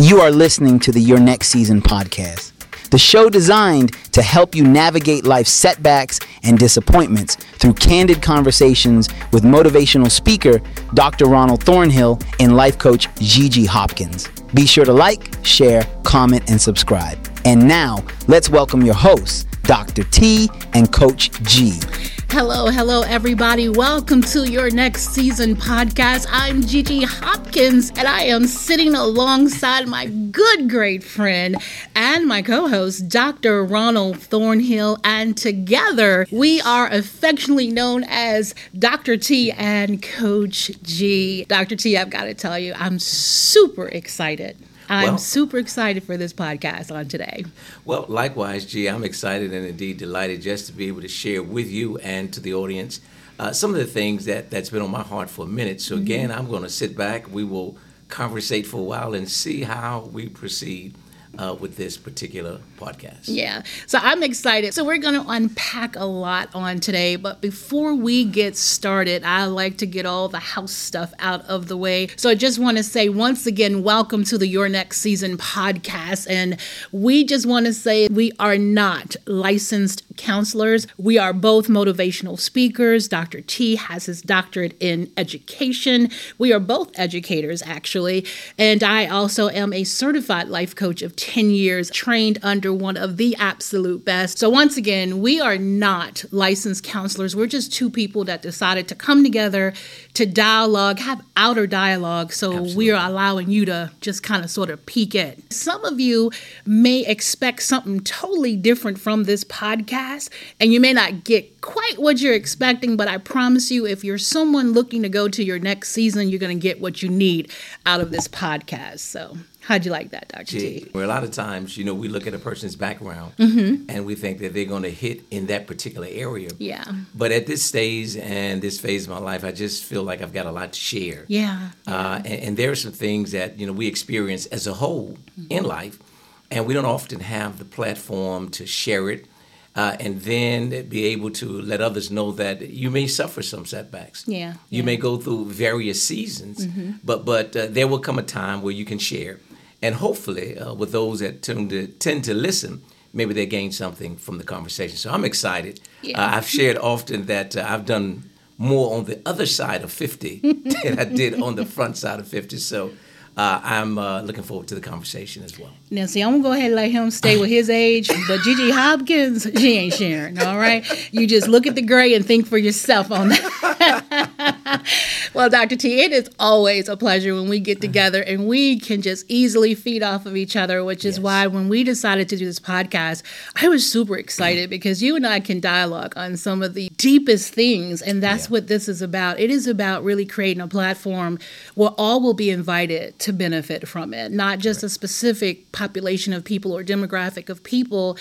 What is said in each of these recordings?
You are listening to the Your Next Season podcast, the show designed to help you navigate life's setbacks and disappointments through candid conversations with motivational speaker Dr. Ronald Thornhill and life coach Gigi Hopkins. Be sure to like, share, comment, and subscribe. And now, let's welcome your hosts, Dr. T and Coach G. Hello, hello, everybody. Welcome to your next season podcast. I'm Gigi Hopkins, and I am sitting alongside my good, great friend and my co host, Dr. Ronald Thornhill. And together, we are affectionately known as Dr. T and Coach G. Dr. T, I've got to tell you, I'm super excited I'm well, super excited for this podcast on today. Well, likewise, G, I'm excited and indeed delighted just to be able to share with you and to the audience uh, some of the things that, that's been on my heart for a minute. So, mm-hmm. again, I'm going to sit back. We will conversate for a while and see how we proceed uh, with this particular podcast. Yeah. So I'm excited. So we're going to unpack a lot on today. But before we get started, I like to get all the house stuff out of the way. So I just want to say once again, welcome to the Your Next Season podcast. And we just want to say we are not licensed counselors. We are both motivational speakers. Dr. T has his doctorate in education. We are both educators, actually. And I also am a certified life coach of 10 years trained under one of the absolute best. So, once again, we are not licensed counselors. We're just two people that decided to come together to dialogue, have outer dialogue. So, Absolutely. we are allowing you to just kind of sort of peek at. Some of you may expect something totally different from this podcast, and you may not get quite what you're expecting, but I promise you, if you're someone looking to go to your next season, you're going to get what you need out of this podcast. So, How'd you like that, Dr. T? Well, a lot of times, you know, we look at a person's background mm-hmm. and we think that they're going to hit in that particular area. Yeah. But at this stage and this phase of my life, I just feel like I've got a lot to share. Yeah. Uh, and, and, there are some things that, you know, we experience as a whole mm-hmm. in life, and we don't often have the platform to share it. Uh, and then be able to let others know that you may suffer some setbacks. Yeah, you yeah. may go through various seasons, mm-hmm. but but uh, there will come a time where you can share and hopefully, uh, with those that tend to, tend to listen, maybe they gain something from the conversation. So I'm excited. Yeah. Uh, I've shared often that uh, I've done more on the other side of 50 than I did on the front side of 50. So uh, I'm uh, looking forward to the conversation as well. Now, see, I'm gonna go ahead and let him stay with his age, but Gigi Hopkins, she ain't sharing. All right, you just look at the gray and think for yourself on that. well, Dr. T, it is always a pleasure when we get together and we can just easily feed off of each other. Which is yes. why when we decided to do this podcast, I was super excited mm. because you and I can dialogue on some of the deepest things, and that's yeah. what this is about. It is about really creating a platform where all will be invited to benefit from it, not just right. a specific population of people or demographic of people.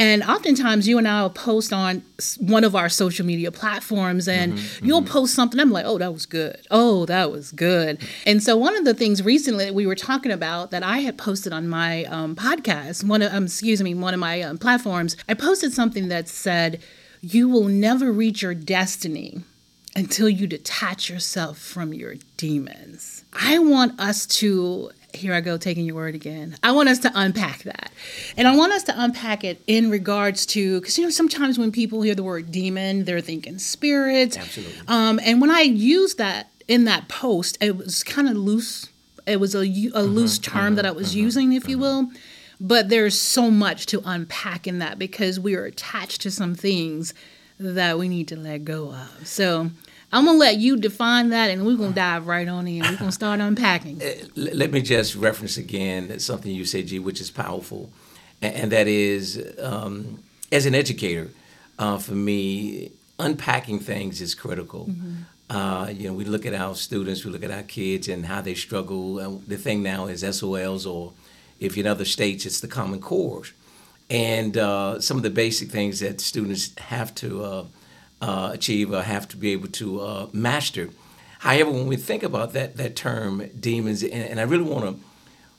And oftentimes, you and I will post on one of our social media platforms, and mm-hmm, you'll mm-hmm. post something. I'm like, oh, that was good. Oh, that was good. And so, one of the things recently that we were talking about that I had posted on my um, podcast, one of, um, excuse me, one of my um, platforms, I posted something that said, you will never reach your destiny until you detach yourself from your demons. I want us to here I go taking your word again. I want us to unpack that. And I want us to unpack it in regards to, because, you know, sometimes when people hear the word demon, they're thinking spirits. Absolutely. Um, and when I used that in that post, it was kind of loose. It was a, a mm-hmm, loose term mm-hmm, that I was mm-hmm, using, if you will. But there's so much to unpack in that because we are attached to some things that we need to let go of. So I'm gonna let you define that, and we're gonna dive right on in. We're gonna start unpacking. Uh, let me just reference again something you said, G, which is powerful, and that is, um, as an educator, uh, for me, unpacking things is critical. Mm-hmm. Uh, you know, we look at our students, we look at our kids, and how they struggle. And the thing now is SOLs, or if you're in other states, it's the Common Core, and uh, some of the basic things that students have to uh, achieve or have to be able to uh, master. However, when we think about that that term demons, and, and I really want to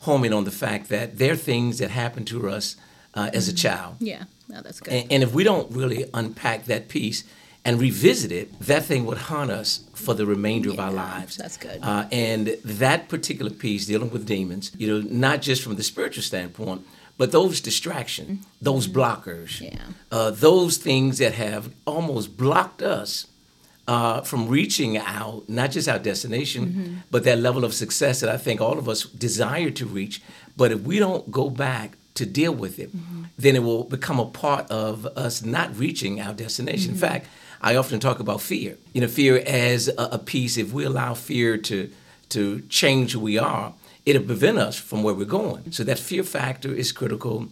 home in on the fact that there are things that happen to us uh, as a mm-hmm. child. Yeah, no, that's good. And, and, if we don't really unpack that piece, and revisit it, that thing would haunt us for the remainder of our lives. that's good. Uh, and that particular piece, dealing with demons, you know, not just from the spiritual standpoint, but those distractions, those blockers, Yeah. uh, those things that have almost blocked us uh, from reaching out, not just our destination, but that level of success that I think all of us desire to reach. But if we don't go back to deal with it, then it will become a part of us not reaching our destination. In fact, I often talk about fear. You know, fear as a, a piece. If we allow fear to to change who we are, it'll prevent us from where we're going. So that fear factor is critical.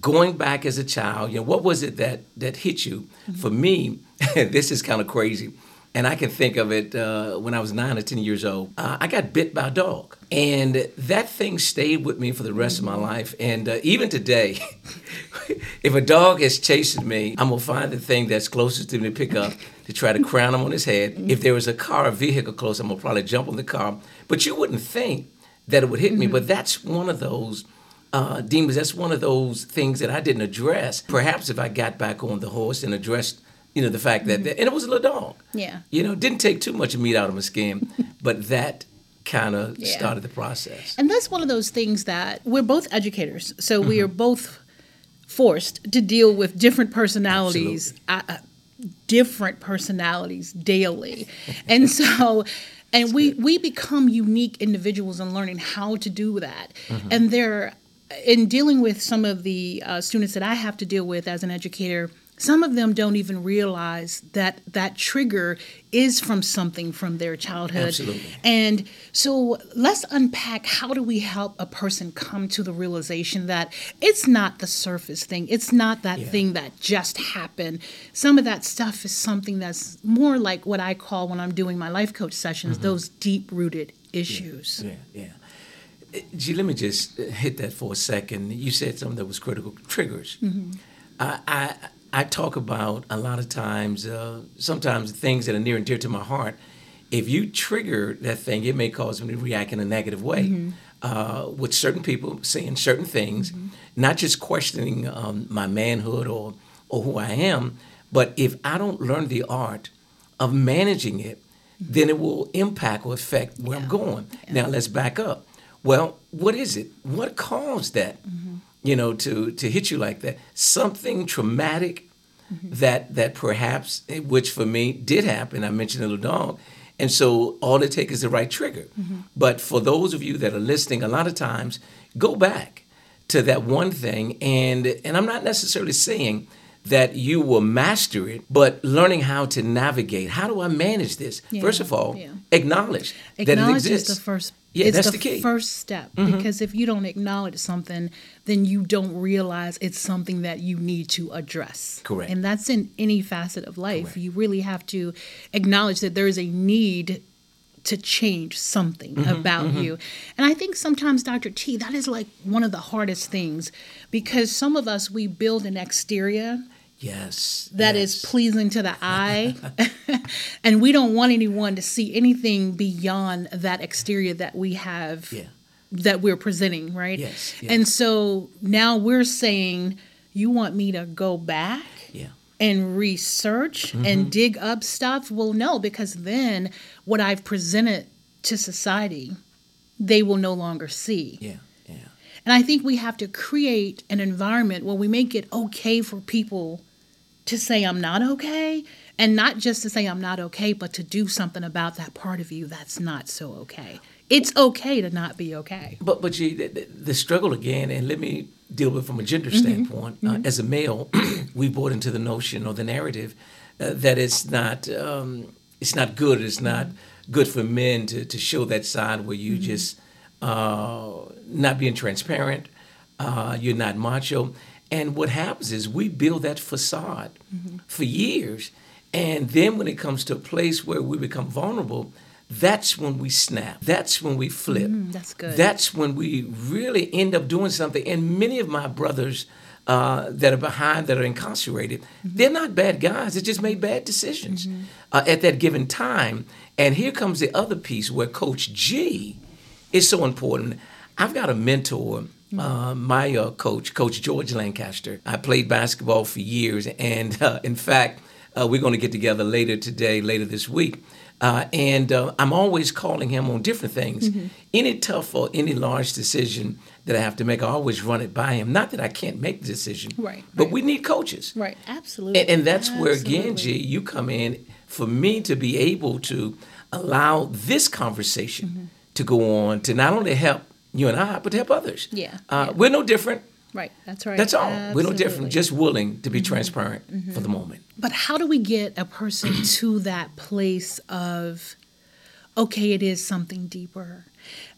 Going back as a child, you know, what was it that that hit you? For me, this is kind of crazy, and I can think of it uh, when I was nine or ten years old. Uh, I got bit by a dog, and that thing stayed with me for the rest of my life. And uh, even today, if a dog is chasing me, I'm gonna find the thing that's closest to me to pick up to try to crown him on his head. If there was a car or vehicle close, I'm gonna probably jump on the car. But you wouldn't think that it would hit me. But that's one of those uh, demons. That's one of those things that I didn't address. Perhaps if I got back on the horse and addressed, you know, the fact that, that and it was a little dog. Yeah. You know, didn't take too much meat out of my skin, but that kind of Yeah. started the process. And that's one of those things that we're both educators, so we are both forced to deal with different personalities, uh, uh, different personalities daily, and so. And we, we become unique individuals in learning how to do that. And there, in dealing with some of the uh, students that I have to deal with as an educator, some of them don't even realize that that trigger is from something from their childhood. Absolutely. And so let's unpack how do we help a person come to the realization that it's not the surface thing, it's not that Yeah. thing that just happened. Some of that stuff is something that's more like what I call when I'm doing my life coach sessions, those deep rooted issues. Yeah, yeah. Uh, G, let me just uh, hit that for a second. You said something that was critical triggers. I, I, I talk about a lot of times, uh, sometimes things that are near and dear to my heart. If you trigger that thing, it may cause me to react in a negative way. Uh, with certain people saying certain things, not just questioning um, my manhood or, or who I am, but if I don't learn the art of managing it, then it will impact or affect where I'm going. Now let's back up. Well, what is it? What caused that? You know, to to hit you like that? Something traumatic mm-hmm. that that perhaps, eh, which for me did happen. I mentioned a little dog, and so all it takes is the right trigger. Mm-hmm. But for those of you that are listening, a lot of times go back to that one thing, and and I'm not necessarily saying that you will master it, but learning how to navigate. How do I manage this? Yeah, First of all, yeah. acknowledge, that it Acknowledge is the first. Yeah, it's that's the, the key. first step mm-hmm. because if you don't acknowledge something, then you don't realize it's something that you need to address. Correct. And that's in any facet of life. Correct. You really have to acknowledge that there is a need to change something Mm-hmm, about you. And I think sometimes, Dr. T, that is like one of the hardest things because some of us, we build an exterior Yes, that is yes. pleasing to the eye. and we don't want anyone to see anything beyond that exterior that we have Yeah. That we're presenting, right? Yes, yes. And so now we're saying, you want me to go back Yeah. and research Mm-hmm. and dig up stuff? Well, no, because then what I've presented to society, they will no longer see. Yeah. Yeah. And I think we have to create an environment where we make it okay for people to say, I'm not okay. And not just to say, I'm not okay, but to do something about that part of you that's not so okay. It's okay to not be okay. But but you, the, the- struggle again, and let me deal with it from a gender Mm-hmm. standpoint. Uh, as a male, we bought into the notion or the narrative uh, that it's not um, it's not good. It's not good for men to, to show that side where you just uh, not being transparent. Uh, you're not macho. And what happens is we build that facade for years, and then when it comes to a place where we become vulnerable, that's when we snap. That's when we flip. that's good. That's when we really end up doing something. And many of my brothers uh, that are behind, that are incarcerated, they're not bad guys. They just made bad decisions uh, at that given time. And here comes the other piece where Coach G is so important. I've got a mentor. Uh, my uh, coach, Coach George Lancaster. I played basketball for years, and uh, in fact, Uh, we're going to get together later today, later this week. Uh, and uh, I'm always calling him on different things. Mm-hmm. Any tough or any large decision that I have to make, I always run it by him. Not that I can't make the decision, Right, but right. we need coaches. Right. Absolutely. And, and that's where, again, Absolutely. G, you come in for me to be able to allow this conversation Mm-hmm. to go on to not only help you and I, but to help others. Yeah, Uh, yeah. We're no different. Right. That's right. That's all. We're no different. Mm-hmm. Just willing to be transparent for the moment. But how do we get a person to that place of, okay, it is something deeper?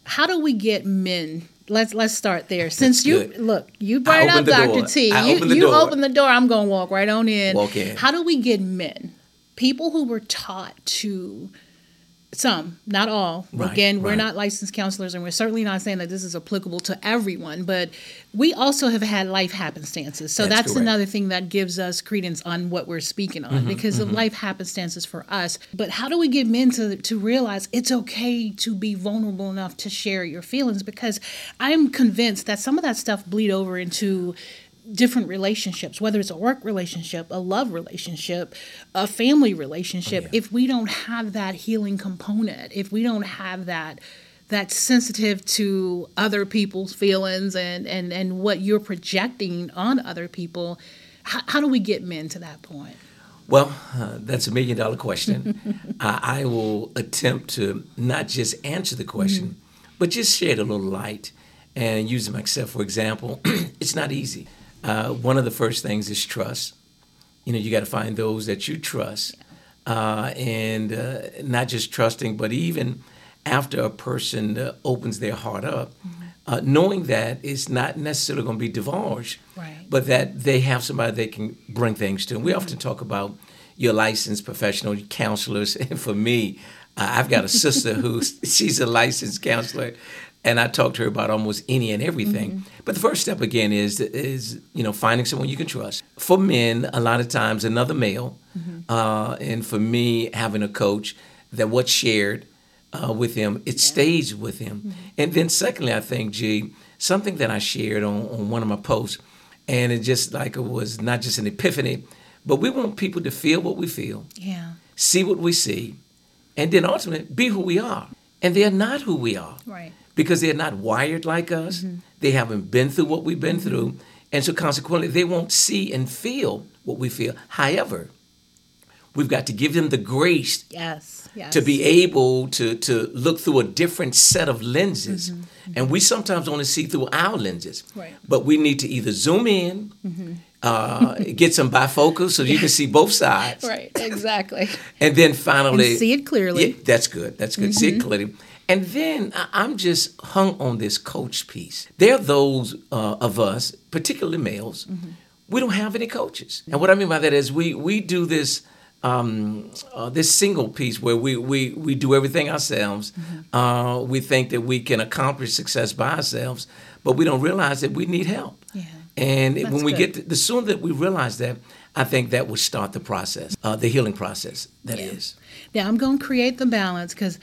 How do we get men? Let's let's start there. Since you look, you brought up, Doctor door. T. I you opened the you door. open the door. I'm gonna walk right on in. Walk in. How do we get men, people who were taught to some, not all. Right, Again, we're right. not licensed counselors, and we're certainly not saying that this is applicable to everyone. But we also have had life happenstances, so That's that's, another thing that gives us credence on what we're speaking on Mm-hmm, because of life happenstances for us. But how do we get men to to realize it's okay to be vulnerable enough to share your feelings? Because I'm convinced that some of that stuff bleed over into different relationships, whether it's a work relationship, a love relationship, a family relationship, Oh, yeah. if we don't have that healing component, if we don't have that that sensitive to other people's feelings and and and what you're projecting on other people, how, how do we get men to that point? Well, uh, that's a million dollar question. I, I will attempt to not just answer the question, but just shed a little light and use myself for example. it's not easy. Uh, one of the first things is trust. You know, you got to find those that you trust, uh, and uh, not just trusting, but even after a person uh, opens their heart up, uh, knowing that it's not necessarily going to be divulged, Right. but that they have somebody they can bring things to. And we often talk about your licensed professional counselors. And for me, uh, I've got a sister who she's a licensed counselor, and I talk to her about almost any and everything. But the first step again is is you know finding someone you can trust. For men, a lot of times another male, uh, and for me having a coach that what's shared uh, with him it stays with him. And then secondly, I think G something that I shared on, on one of my posts, and it just like it was not just an epiphany, but we want people to feel what we feel Yeah. see what we see, and then ultimately be who we are. And they're not who we are Right. Because they're not wired like us. They haven't been through what we've been through. And so consequently, they won't see and feel what we feel. However, we've got to give them the grace Yes. Yes. to be able to, to look through a different set of lenses. And we sometimes only see through our lenses. Right. But we need to either zoom in, uh, get some bifocals so you can see both sides. Right. Exactly. And then finally, And see it clearly. Mm-hmm. Yeah, that's good. That's good. See it clearly. And then I'm just hung on this coach piece. There are those uh, of us, particularly males, Mm-hmm. we don't have any coaches. And what I mean by that is we we do this um, uh, this single piece where we we we do everything ourselves. Mm-hmm. Uh, we think that we can accomplish success by ourselves, but we don't realize that we need help. Yeah. And That's when we good. get to, the sooner that we realize that, I think that will start the process, uh, the healing process. That is. Yeah. Now I'm going to create the balance because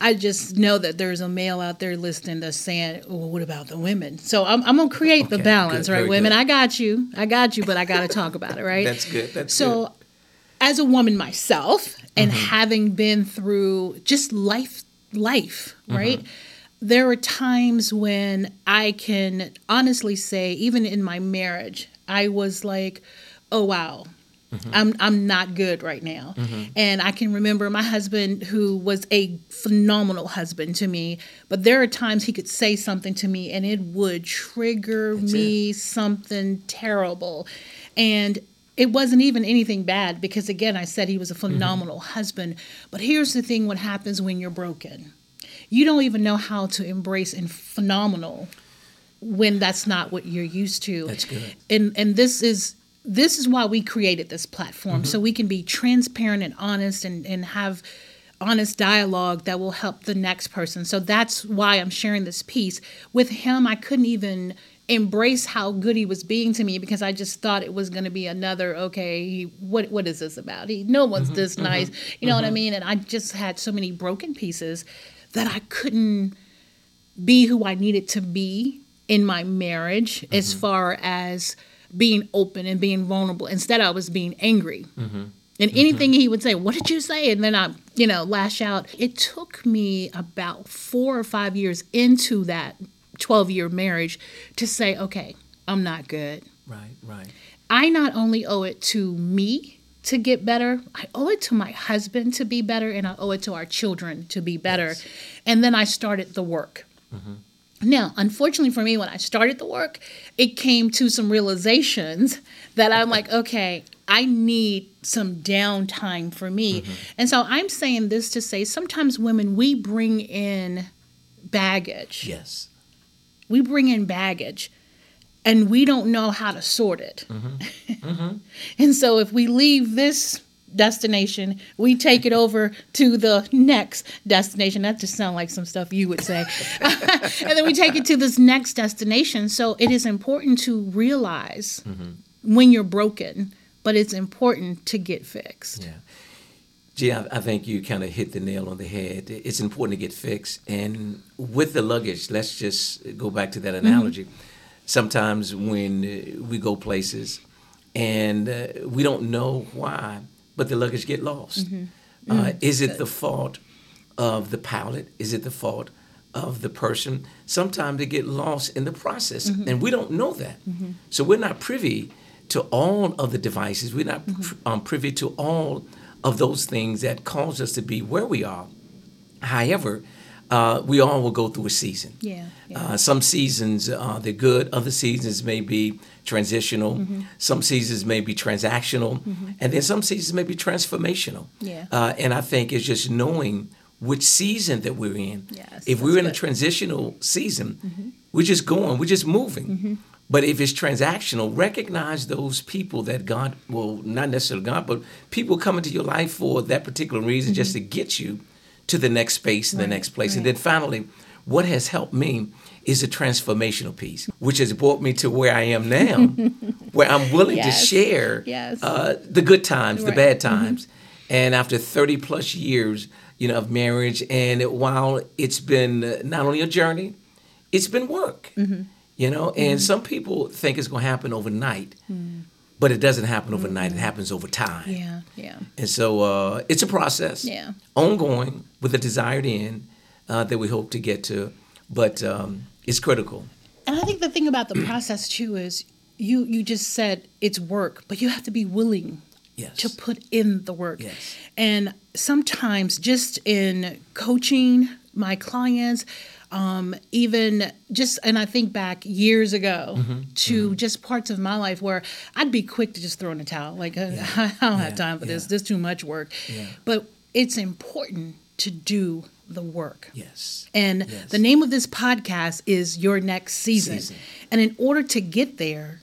I just know that there's a male out there listening that's saying, well, what about the women? So I'm, I'm going to create the balance, good, right? Women, good. I got you. I got you, but I got to talk about it, right? That's good. That's good. so good. as a woman myself and Mm-hmm. having been through just life life Mm-hmm. right there are times when i can honestly say even in my marriage i was like oh wow Mm-hmm. I'm I'm not good right now. And I can remember my husband who was a phenomenal husband to me, but there are times he could say something to me and it would trigger me something terrible. And it wasn't even anything bad because again I said he was a phenomenal husband. But here's the thing what happens when you're broken. You don't even know how to embrace and phenomenal when that's not what you're used to. That's good. And and this is this is why we created this platform Mm-hmm. so we can be transparent and honest and and have honest dialogue that will help the next person. So that's why I'm sharing this piece with him. I couldn't even embrace how good he was being to me because I just thought it was going to be another okay, he, what what is this about? He no one's Mm-hmm. this nice. You know what I mean? And I just had so many broken pieces that I couldn't be who I needed to be in my marriage as far as being open and being vulnerable. Instead, I was being angry. Mm-hmm. And mm-hmm. anything he would say, What did you say? And then I, you know, lash out. It took me about four or five years into that 12 year marriage to say, Okay, I'm not good. Right, right. I not only owe it to me to get better, I owe it to my husband to be better, and I owe it to our children to be better. Yes. And then I started the work. Mm-hmm. Now, unfortunately for me, when I started the work, it came to some realizations that I'm like, okay, I need some downtime for me. Mm-hmm. And so I'm saying this to say sometimes women, we bring in baggage Yes. we bring in baggage and we don't know how to sort it. Mm-hmm. Mm-hmm. and so if we leave this destination, we take it over to the next destination. That just sounds like some stuff you would say. and then we take it to this next destination. So it is important to realize when you're broken, but it's important to get fixed. Yeah. G, I, I think you kind of hit the nail on the head. It's important to get fixed. And with the luggage, let's just go back to that analogy. Sometimes when we go places and uh, we don't know why, but the luggage get lost. Mm-hmm. Uh, mm-hmm. is it the fault of the pilot? Is it the fault of the person? Sometimes they get lost in the process, mm-hmm. and we don't know that. So we're not privy to all of the devices. We're not pr- um, privy to all of those things that cause us to be where we are. However, uh, we all will go through a season. Yeah, yeah. Uh, some seasons uh, they're good. Other seasons may be transitional. Mm-hmm. Some seasons may be transactional, and then some seasons may be transformational. Yeah. Uh, and I think it's just knowing which season that we're in. Yes, if we're in a transitional season, we're just going. We're just moving. Mm-hmm. But if it's transactional, recognize those people that God, well, not necessarily God, but people come into your life for that particular reason, just to get you to the next space and the Mm-hmm. Right, next place. And then finally, what has helped me is a transformational piece, which has brought me to where I am now, where I'm willing Yes, to share yes. uh, the good times, the Right. Mm-hmm. bad times. And after 30 plus years, you know, of marriage, and while it's been uh, not only a journey, it's been work. Mm-hmm. You know, and some people think it's going to happen overnight, but it doesn't happen overnight. It happens over time. Mm-hmm. Yeah, yeah. And so uh, it's a process, Yeah. ongoing with a desired end uh, that we hope to get to, but um, it's critical. And I think the thing about the process too is you you just said it's work, but you have to be willing Yes. to put in the work. Yes. And sometimes just in coaching my clients, um, even just, and I think back years ago Mm-hmm. to just parts of my life where I'd be quick to just throw in a towel. Like, uh, I don't have Yeah. time for this. Yeah. This is too much work. Yeah. But it's important to do the work. Yes. And Yes. the name of this podcast is Your Next Season. Season. And in order to get there,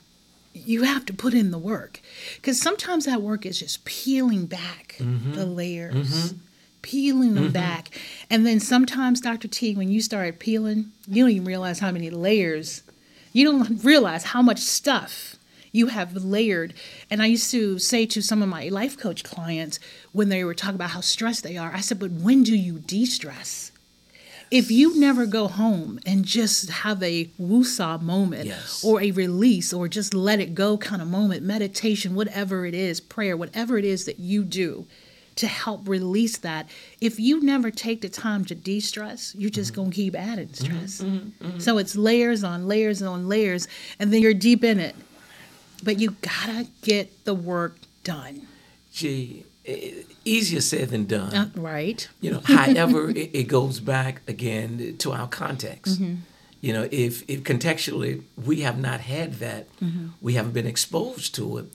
you have to put in the work. Because sometimes that work is just peeling back Mm-hmm. the layers, peeling them mm-hmm. back. And then sometimes, Dr. T, when you start peeling, you don't even realize how many layers, you don't realize how much stuff you have layered. And I used to say to some of my life coach clients when they were talking about how stressed they are, I said, but when do you de stress? If you never go home and just have a woosah moment Yes. or a release or just let it go kind of moment, meditation, whatever it is, prayer, whatever it is that you do to help release that, if you never take the time to de stress, you're just going to keep adding stress. So it's layers on layers on layers, and then you're deep in it. But you gotta get the work done. G, easier said than done. Uh, right? You know, however, it, it goes back again to our context. Mm-hmm. You know, if, if contextually we have not had that, Mm-hmm. we haven't been exposed to it,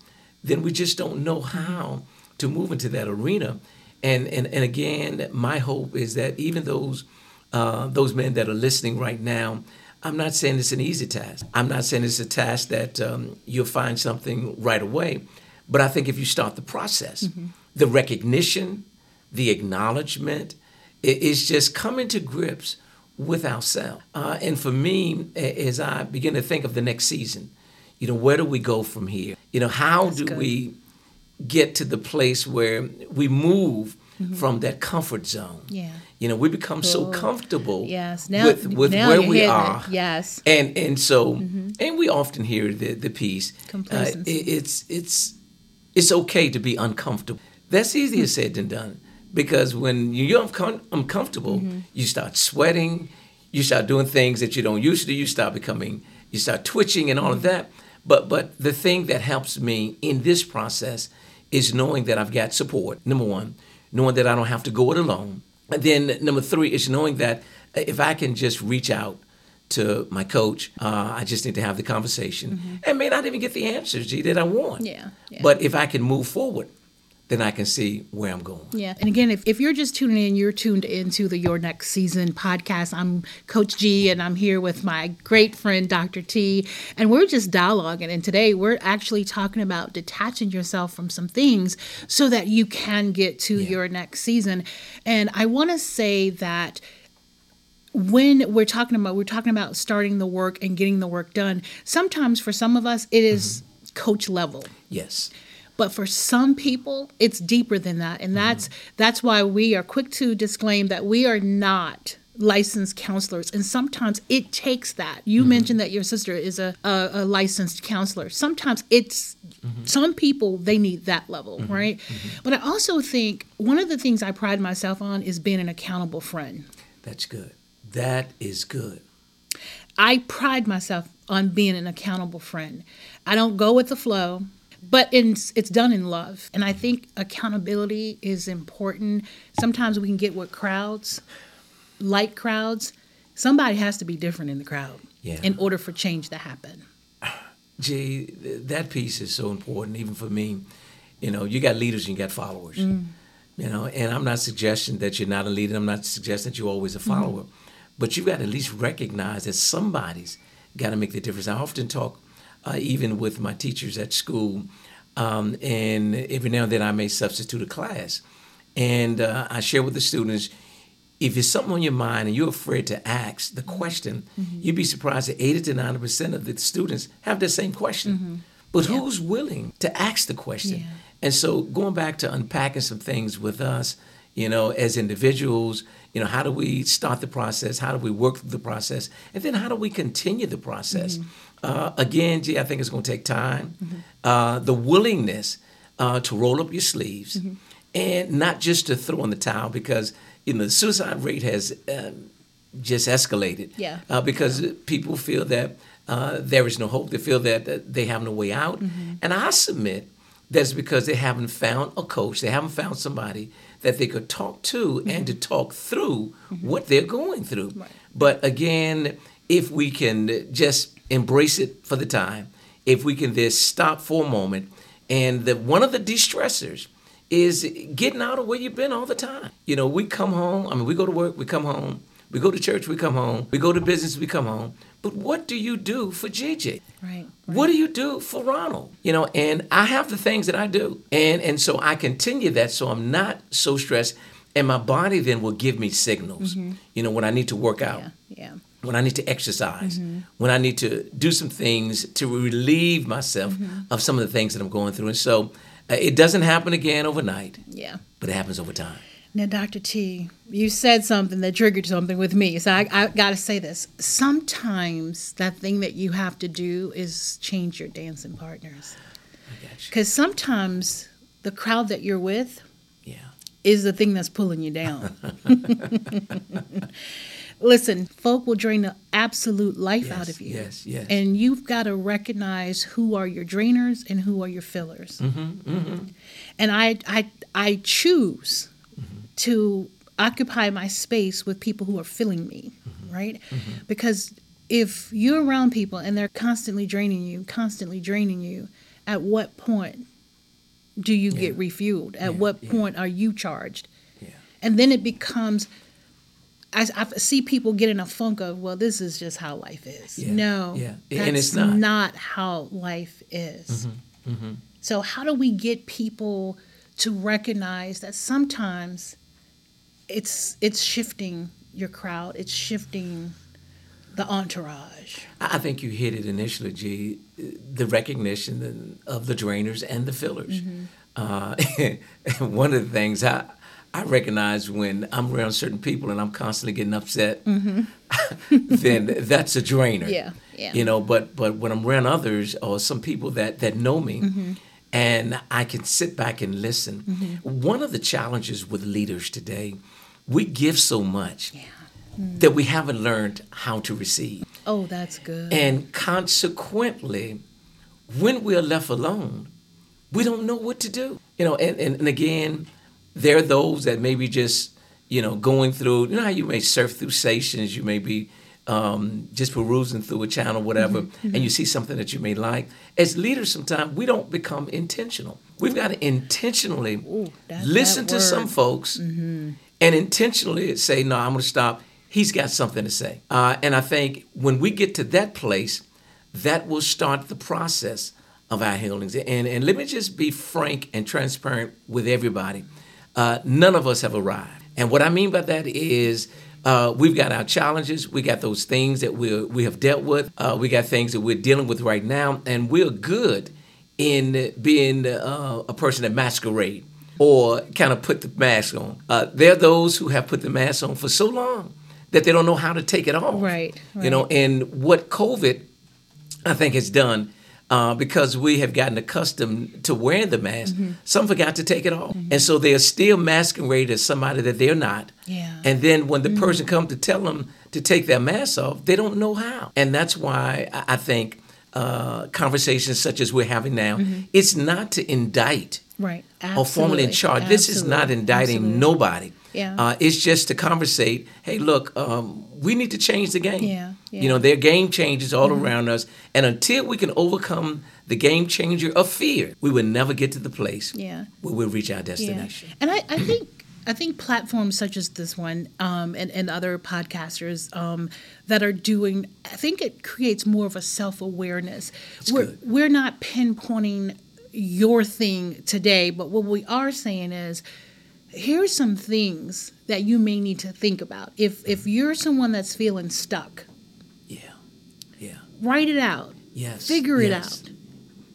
then we just don't know how to move into that arena. And and, and again, my hope is that even those uh, those men that are listening right now, I'm not saying it's an easy task. I'm not saying it's a task that um, you'll find something right away. But I think if you start the process, the recognition, the acknowledgement, it is just coming to grips with ourselves. Uh, and for me, as I begin to think of the next season, you know, where do we go from here? You know, how do good. we get to the place where we move from that comfort zone? Mm-hmm. Yeah. You know, we become so Oh, comfortable Yes. Now, with, with now where we it. are. Yes. And and so and we often hear the the piece. Uh, it- it's it's it's okay to be uncomfortable. That's easier said than done because when you're uncom- uncomfortable, Mm-hmm. you start sweating, you start doing things that you don't used to you start becoming, you start twitching and all of that. But but the thing that helps me in this process is knowing that I've got support. Number one, knowing that I don't have to go it alone, and then number three is knowing that if I can just reach out to my coach, uh, I just need to have the conversation, and may not even get the answers G, that I want. Mm-hmm. Yeah, yeah. But if I can move forward, then I can see where I'm going. Yeah. And again, if, if you're just tuning in, you're tuned into the Your Next Season podcast. I'm Coach G, and I'm here with my great friend, Dr. T, and we're just dialoguing. And today we're actually talking about detaching yourself from some things so that you can get to your next season. And I want to say that when we're talking about we're talking about starting the work and getting the work done sometimes for some of us it is mm-hmm. coach level Yes. But for some people it's deeper than that. And mm-hmm. that's that's why we are quick to disclaim that we are not licensed counselors. And sometimes it takes that. You mm-hmm. mentioned that your sister is a, a, a licensed counselor. Sometimes it's mm-hmm. some people they need that level right? But i also think one of the things i pride myself on is being an accountable friend. That's good. That is good. I pride myself on being an accountable friend. I don't go with the flow, but it's, it's done in love. And I think accountability is important. Sometimes we can get with crowds, like crowds. Somebody has to be different in the crowd Yeah. in order for change to happen. G, th- that piece is so important, even for me. You know, you got leaders and you got followers. Mm. You know, and I'm not suggesting that you're not a leader. I'm not suggesting that you're always a mm-hmm. follower, but you've got to at least recognize that somebody's got to make the difference. I often talk, uh, even with my teachers at school, um, and every now and then I may substitute a class, and uh, I share with the students. If it's something on your mind and you're afraid to ask the question, you'd be surprised that 80 to 90 percent of the students have the same question. But who's willing to ask the question? Yeah. And so going back to unpacking some things with us, you know, as individuals, you know, how do we start the process? How do we work through the process? And then how do we continue the process? Uh, again, G, I think it's going to take time. Uh, the willingness uh, to roll up your sleeves and not just to throw in the towel because, you know, the suicide rate has um, just escalated. Yeah. Uh, because people feel that uh, there is no hope. They feel that, that they have no way out. And I submit that's because they haven't found a coach. They haven't found somebody that they could talk to and to talk through what they're going through. Right. But again, if we can just embrace it for the time, if we can just stop for a moment, and the, one of the de-stressors is getting out of where you've been all the time. You know, we come home. I mean, we go to work, we come home. We go to church, we come home. We go to business, we come home. But what do you do for Gigi? Right. What do you do for Ronald? You know, and I have the things that I do. And and so I continue that so I'm not so stressed. And my body then will give me signals, mm-hmm. you know, when I need to work out, Yeah. Yeah. When I need to exercise, when I need to do some things to relieve myself of some of the things that I'm going through. And so uh, it doesn't happen again overnight, Yeah. but it happens over time. Now, Dr. T, you said something that triggered something with me. So I, I got to say this. Sometimes that thing that you have to do is change your dancing partners. Because sometimes the crowd that you're with Yeah. is the thing that's pulling you down. Listen, folk will drain the absolute life out of you. yes, yes. And you've got to recognize who are your drainers and who are your fillers. Mm-hmm, mm-hmm. And I, I, I choose Mm-hmm. to occupy my space with people who are filling me, Mm-hmm. right? Because if you're around people and they're constantly draining you, constantly draining you, at what point do you get refueled? At Yeah, what yeah. point are you charged? Yeah. And then it becomes, I, I see people get in a funk of, well, this is just how life is. Yeah, No, yeah. that's And it's not. how life is. Mm-hmm, So, how do we get people to recognize that sometimes it's it's shifting your crowd, it's shifting the entourage. I think you hit it initially, G. The recognition of the drainers and the fillers. Uh, one of the things I I recognize when I'm around certain people and I'm constantly getting upset, mm-hmm. then that's a drainer. Yeah, yeah. You know, but but when I'm around others or some people that that know me, mm-hmm. and I can sit back and listen. Mm-hmm. One of the challenges with leaders today, we give so much that we haven't learned how to receive. Oh, that's good. And consequently, when we're left alone, we don't know what to do. You know, and, and, and again, there are those that maybe just, you know, going through, you know how you may surf through stations, you may be um, just perusing through a channel, whatever, and you see something that you may like. As leaders, sometimes we don't become intentional. We've got to intentionally Ooh, that- listen that to some folks and intentionally say, no, I'm going to stop. He's got something to say. Uh, and I think when we get to that place, that will start the process of our healings. And, and let me just be frank and transparent with everybody. Uh, none of us have arrived. And what I mean by that is uh, we've got our challenges, we got those things that we we have dealt with, uh, we got things that we're dealing with right now, and we're good in being uh, a person that masquerade or kind of put the mask on. Uh, there are those who have put the mask on for so long that they don't know how to take it off. Right, You know, and what COVID, I think, has done. Uh, because we have gotten accustomed to wearing the mask, Mm-hmm. some forgot to take it off, and so they are still masquerading as somebody that they're not. Yeah. Mm-hmm. And then when the person comes to tell them to take their mask off, they don't know how. And that's why I think uh, conversations such as we're having now, Mm-hmm. it's not to indict right. or formally in Absolutely. charge. This is not indicting Absolutely. nobody. Yeah. Uh, it's just to conversate. Hey, look, um, we need to change the game. Yeah, You know, yeah. there are game changes all around us, and until we can overcome the game changer of fear, we will never get to the place Yeah. where we'll reach our Yeah. destination. And I, I think I think platforms such as this one um, and, and other podcasters um, that are doing, I think it creates more of a self awareness. We're, good. we're not pinpointing your thing today, but what we are saying is here's some things that you may need to think about. If if mm-hmm. you're someone that's feeling stuck, Yeah. Yeah. write it out. Yes. Figure it yes. out.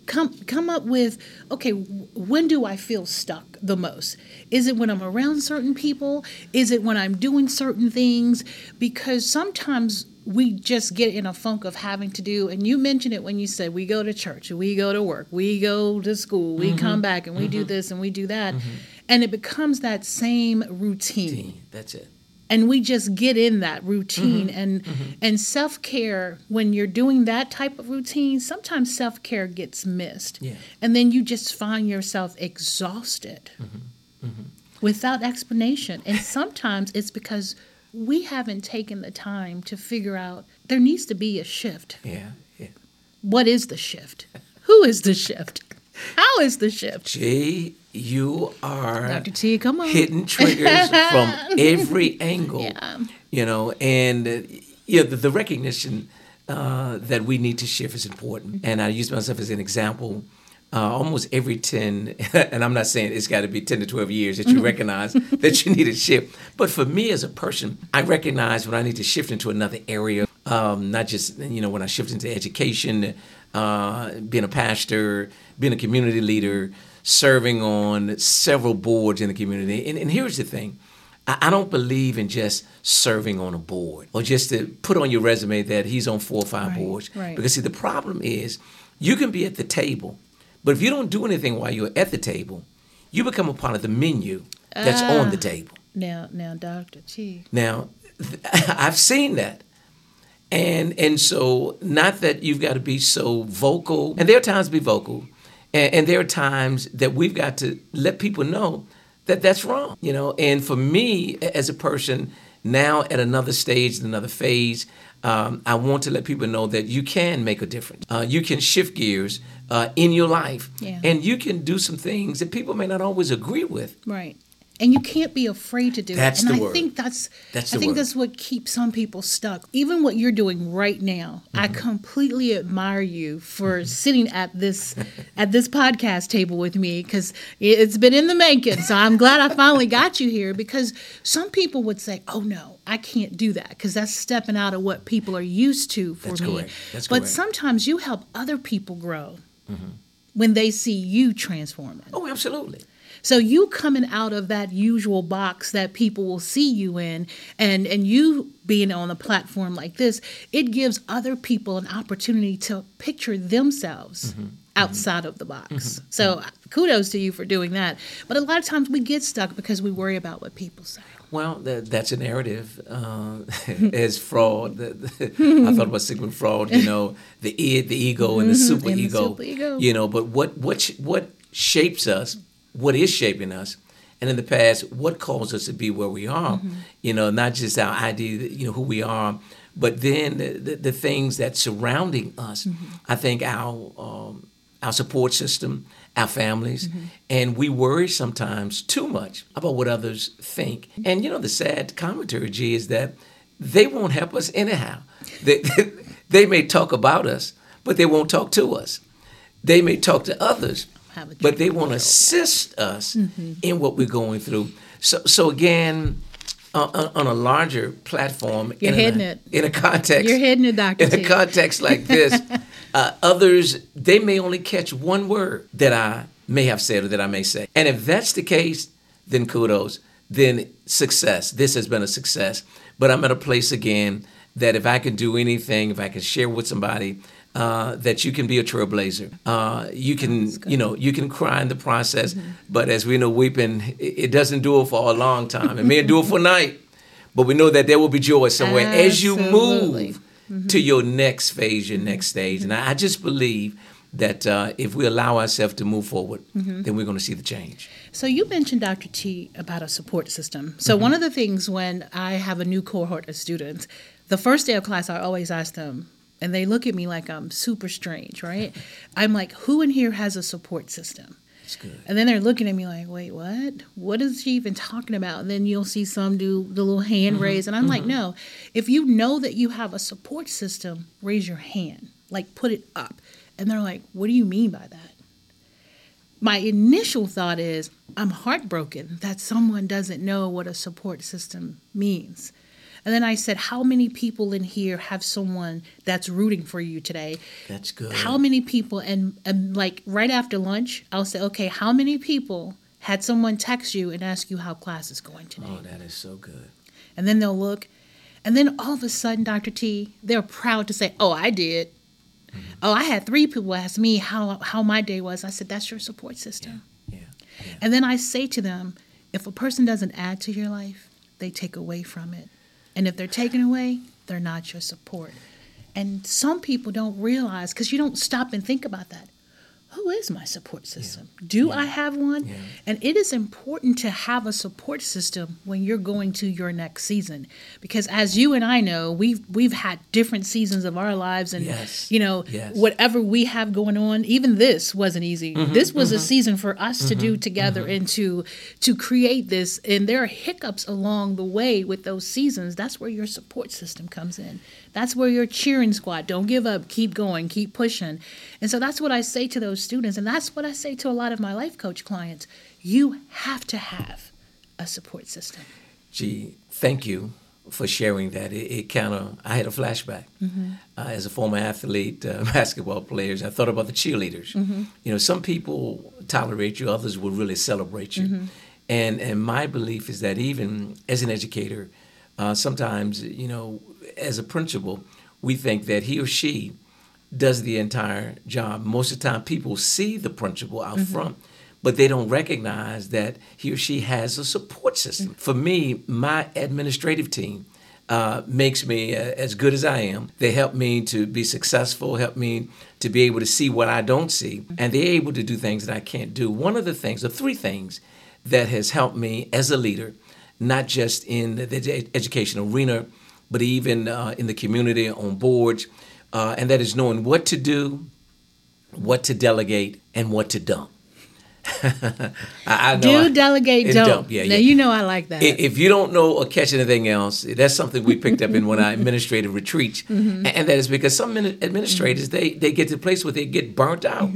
Come come up with okay, when do I feel stuck the most? Is it when I'm around certain people? Is it when I'm doing certain things? Because sometimes we just get in a funk of having to do and you mentioned it when you said we go to church, we go to work, we go to school, we Mm-hmm. come back and we do mm-hmm. this and we do that. Mm-hmm. And it becomes that same routine Team, That's it. and we just get in that routine Mm-hmm. and and self-care when you're doing that type of routine sometimes self-care gets missed Yeah. and then you just find yourself exhausted Mm-hmm. without explanation and sometimes it's because we haven't taken the time to figure out there needs to be a shift Yeah. Yeah. what is the shift who is the shift how is the shift Jay, you are t come on hitting triggers from every angle. Yeah. You know, and uh, yeah, the, the recognition uh, that we need to shift is important. And I use myself as an example. Uh, almost every 10, and I'm not saying it's got to be 10 to 12 years that you recognize that you need a shift. But for me as a person, I recognize when I need to shift into another area, um, not just, you know, when I shift into education, uh, being a pastor, being a community leader, serving on several boards in the community. And, and here's the thing I, I don't believe in just serving on a board or just to put on your resume that he's on four or five Right, boards. right. Because, see, the problem is you can be at the table, but if you don't do anything while you're at the table, you become a part of the menu that's on the Ah. table. now now dr t Now, th- I've seen that. And and so not that you've got to be so vocal, and there are times to be vocal, and, and there are times that we've got to let people know that that's wrong, you know. And for me, as a person now at another stage, another phase, um, I want to let people know that you can make a difference. Uh, you can shift gears uh, in your life, Yeah. and you can do some things that people may not always agree with. Right. And you can't be afraid to do That's it. And the I word. think that's That's I think word. that's what keeps some people stuck. Even what you're doing right now, I Mm-hmm. completely admire you for sitting at this at this podcast table with me because it's been in the making. So I'm glad I finally got you here because some people would say, "Oh no, I can't do that because that's stepping out of what people are used to for That's me." correct. That's but correct. Mm-hmm. sometimes you help other people grow when they see you transforming. Oh, absolutely. So you coming out of that usual box that people will see you in and and you being on a platform like this, it gives other people an opportunity to picture themselves Mm-hmm. mm-hmm. outside of the box. Mm-hmm. Mm-hmm. So uh, kudos to you for doing that. But a lot of times we get stuck because we worry about what people say. Well, that, that's a narrative. Uh, as Freud, the, the, I thought about Sigmund Freud. You know, the id, the ego, and the super and the ego. You know, but what what what shapes us? What is shaping us? And in the past, what caused us to be where we are? Mm-hmm. You know, not just our idea, you know, who we are, but then the, the, the things that surrounding us. Mm-hmm. I think our um, our support system, our families, mm-hmm. and we worry sometimes too much about what others think. And you know, the sad commentary, G, is that they won't help us anyhow. They, they may talk about us, but they won't talk to us. They may talk to others, Have a but they won't of assist us mm-hmm. in what we're going through. So, so again, on, on- on a larger platform, You're in a- it. in a context, You're hitting it, Dr. in a context like this, uh, others they may only catch one word that I may have said or that I may say, and if that's the case, then kudos, then success. This has been a success. But I'm at a place again that if I can do anything, if I can share with somebody. Uh, that you can be a trailblazer. Uh, you can, you know, you can cry in the process, Mm-hmm. but as we know, weeping it, it doesn't do it for a long time. It may do it for a night, but we know that there will be joy somewhere as you Absolutely. move to your next phase, your next stage. And I, just believe that uh, if we allow ourselves to move forward, then we're going to see the change. So you mentioned Dr. T about a support system. So one of the things when I have a new cohort of students, the first day of class I always ask them and they look at me like I'm super strange, right? I'm like, "Who in here has a support system?" Good. And then they're looking at me like, wait, what? What is she even talking about? And then you'll see some do the little hand mm-hmm. raise. And I'm like, mm-hmm. no, if you know that you have a support system, raise your hand, like put it up. And they're like, what do you mean by that? My initial thought is, I'm heartbroken that someone doesn't know what a support system means. And then I said, How many people in here have someone that's rooting for you today? That's good. how many people and, and like right after lunch i'll say okay how many people had someone text you and ask you how class is going today Oh, that is so good. and then they'll look and then all of a sudden dr t they're proud to say oh i did mm-hmm. oh i had three people ask me how how my day was i said that's your support system Yeah. and then i say to them if a person doesn't add to your life they take away from it and if they're taken away they're not your support and some people don't realize because you don't stop and think about that. Who is my support system? Do I have one? Yeah. And it is important to have a support system when you're going to your next season, because as you and I know, we've we've had different seasons of our lives, and Yes. you know Yes. whatever we have going on. Even this wasn't easy. Mm-hmm, this was a mm-hmm. season for us to do mm-hmm. together mm-hmm. and to to create this. And there are hiccups along the way with those seasons. That's where your support system comes in. That's where your cheering squad. Don't give up. Keep going. Keep pushing. And so that's what I say to those students, and that's what I say to a lot of my life coach clients. You have to have a support system. G, thank you for sharing that. It, it kind of, I had a flashback. Uh, as a former athlete, uh, basketball players, I thought about the cheerleaders. You know, some people tolerate you, others will really celebrate you. And, and my belief is that even as an educator, uh, sometimes, you know, as a principal, we think that he or she does the entire job. Most of the time, people see the principal out front, but they don't recognize that he or she has a support system. For me, my administrative team uh, makes me uh, as good as I am. They help me to be successful, help me to be able to see what I don't see, and they're able to do things that I can't do. One of the things, or three things that has helped me as a leader, not just in the ed- education arena, but even uh, in the community, on boards, uh, and that is knowing what to do, what to delegate, and what to dump. I, I know I- Do delegate, don't. dump, yeah, now yeah. you know I like that. If you don't know or catch anything else, that's something we picked up in one of our administrative retreats, Mm-hmm. And that is because some admin- administrators they they get to a place where they get burnt out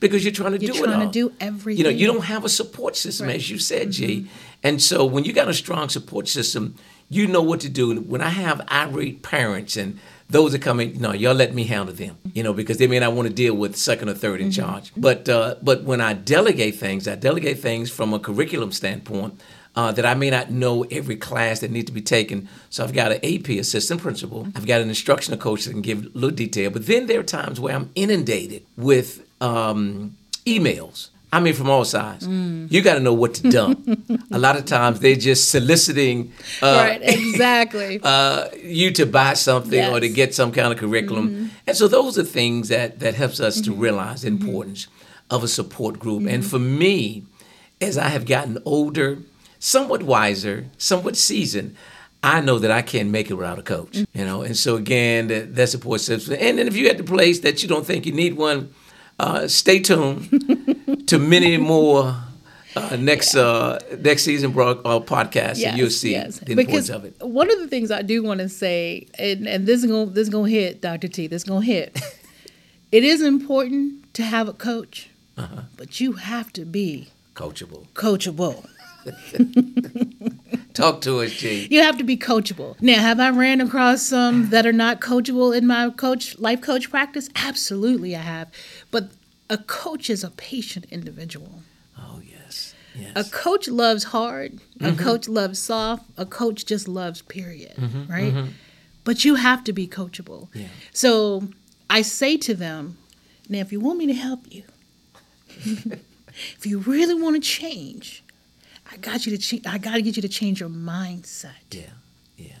because you're trying to Mm-hmm. You're do trying it to all. do You know, you don't have a support system, Right. as you said, G. And so when you got a strong support system, you know what to do. When I have irate parents and those that come in, no, y'all let me handle them, you know, because they may not want to deal with second or 3rd in charge. But uh, but when I delegate things, I delegate things from a curriculum standpoint. Uh, that I may not know every class that needs to be taken. So I've got an AP assistant principal. I've got an instructional coach that can give a little detail. But then there are times where I'm inundated with um, emails. I mean, from all sides. You got to know what to dump. a lot of times they're just soliciting uh, right, exactly. uh, you to buy something or to get some kind of curriculum. And so those are things that that helps us to realize the importance of a support group. And for me, as I have gotten older, somewhat wiser, somewhat seasoned, I know that I can't make it without a coach. You know, and so again, that, that support system. And then if you're at the place that you don't think you need one, uh, stay tuned to many more. Uh, next uh, next season broad, uh, podcast, and you'll see the importance of it. One of the things I do want to say, and, and this is gonna this is gonna hit Dr. T. This is gonna hit. it is important to have a coach, Uh-huh. but you have to be Coachable. coachable. Talk to us, G. You have to be coachable. Now, have I ran across some that are not coachable in my coach life coach practice? Absolutely, I have. But a coach is a patient individual. Oh yes, yes. A coach loves hard. A mm-hmm. coach loves soft. A coach just loves period. Mm-hmm. Mm-hmm. right? But you have to be coachable. Yeah. So I say to them, now if you want me to help you, if you really want to change, I got you to change. I got to get you to change your mindset yeah, yeah.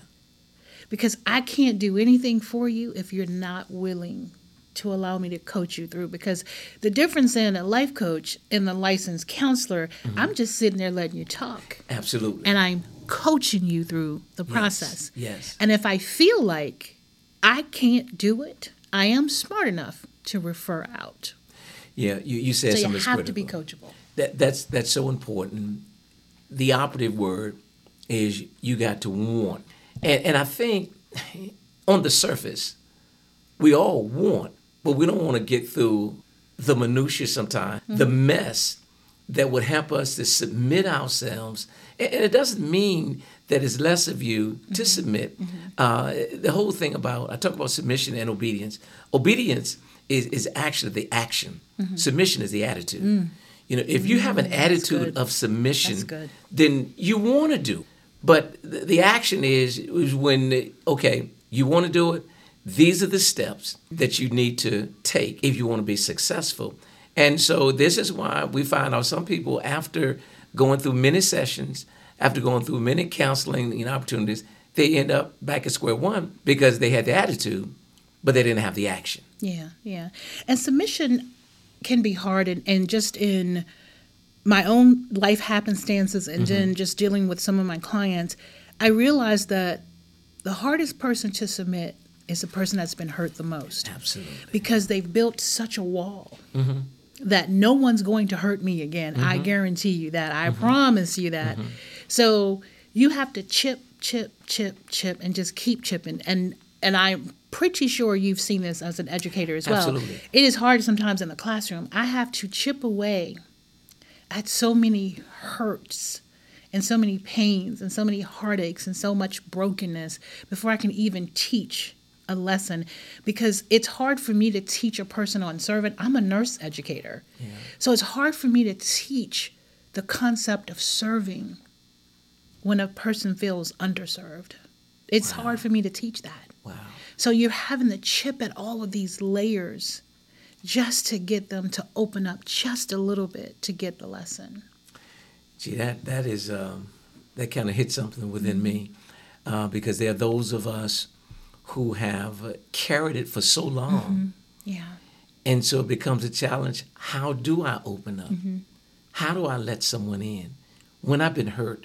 because I can't do anything for you if you're not willing to allow me to coach you through. Because the difference in a life coach and the licensed counselor, mm-hmm. I'm just sitting there letting you talk Absolutely. and I'm coaching you through the process. Yes. And if I feel like I can't do it, I am smart enough to refer out. Yeah, you, you said So you have that's to be coachable. That that's that's so important. The operative word is you got to want, and and I think on the surface, we all want, but we don't want to get through the minutiae sometimes, the Mm-hmm. mess that would help us to submit ourselves. And it doesn't mean that it's less of you Mm-hmm. to submit. Uh, the whole thing about I talk about submission and obedience. Obedience is is actually the action. Submission is the attitude. You know, if you have an attitude of submission, then you want to do. But the, the action is is when okay, you want to do it. These are the steps that you need to take if you want to be successful. And so this is why we find out some people after going through many sessions, after going through many counseling you know, opportunities, they end up back at square one because they had the attitude, but they didn't have the action. Yeah, yeah. And submission can be hard and, and just in my own life happenstances and Mm-hmm. then just dealing with some of my clients, I realized that the hardest person to submit is the person that's been hurt the most Absolutely. because they've built such a wall mm-hmm. that no one's going to hurt me again. I mm-hmm. guarantee you that. I mm-hmm. promise you that. So you have to chip, chip, chip, chip, and just keep chipping. And and I'm pretty sure you've seen this as an educator as well. Absolutely. It is hard sometimes in the classroom. I have to chip away at so many hurts and so many pains and so many heartaches and so much brokenness before I can even teach a lesson because it's hard for me to teach a person on servant. I'm a nurse educator. So it's hard for me to teach the concept of serving when a person feels underserved. It's hard for me to teach that. Wow. So you're having to chip at all of these layers just to get them to open up just a little bit to get the lesson. G, that that is um, that kind of hit something within me uh, because there are those of us who have carried it for so long, Yeah. and so it becomes a challenge. How do I open up? How do I let someone in when I've been hurt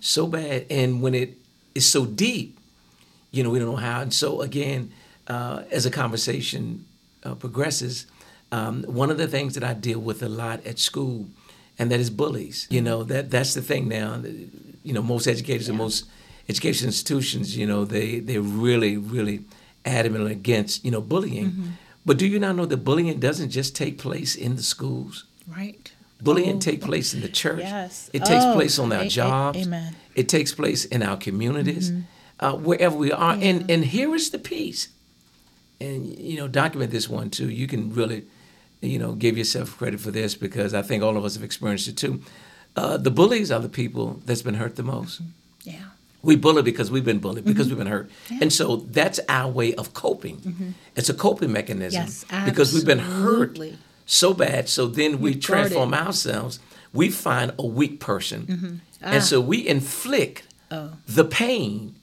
so bad, and when it is so deep? You know, we don't know how. And so again, uh, as a conversation uh, progresses, um, one of the things that I deal with a lot at school, and that is bullies. You know, that that's the thing now. You know, most educators and most education institutions, you know, they they're really really adamant against you know bullying. But do you not know that bullying doesn't just take place in the schools? Right. Bullying Oh, take place in the church. Yes. It takes Oh, place on our a- a- jobs. amen. Mm-hmm. It takes place in our communities, uh, wherever we are. And and here is the piece. and you know document this one too. You can really, you know, give yourself credit for this because I think all of us have experienced it too. Uh, the bullies are the people that's been hurt the most. Yeah. We bully because we've been bullied because we've been hurt, Yeah. and so that's our way of coping. It's a coping mechanism Yes, because we've been hurt so bad. So then we guarded. transform ourselves. We find a weak person, and so we inflict Oh. the pain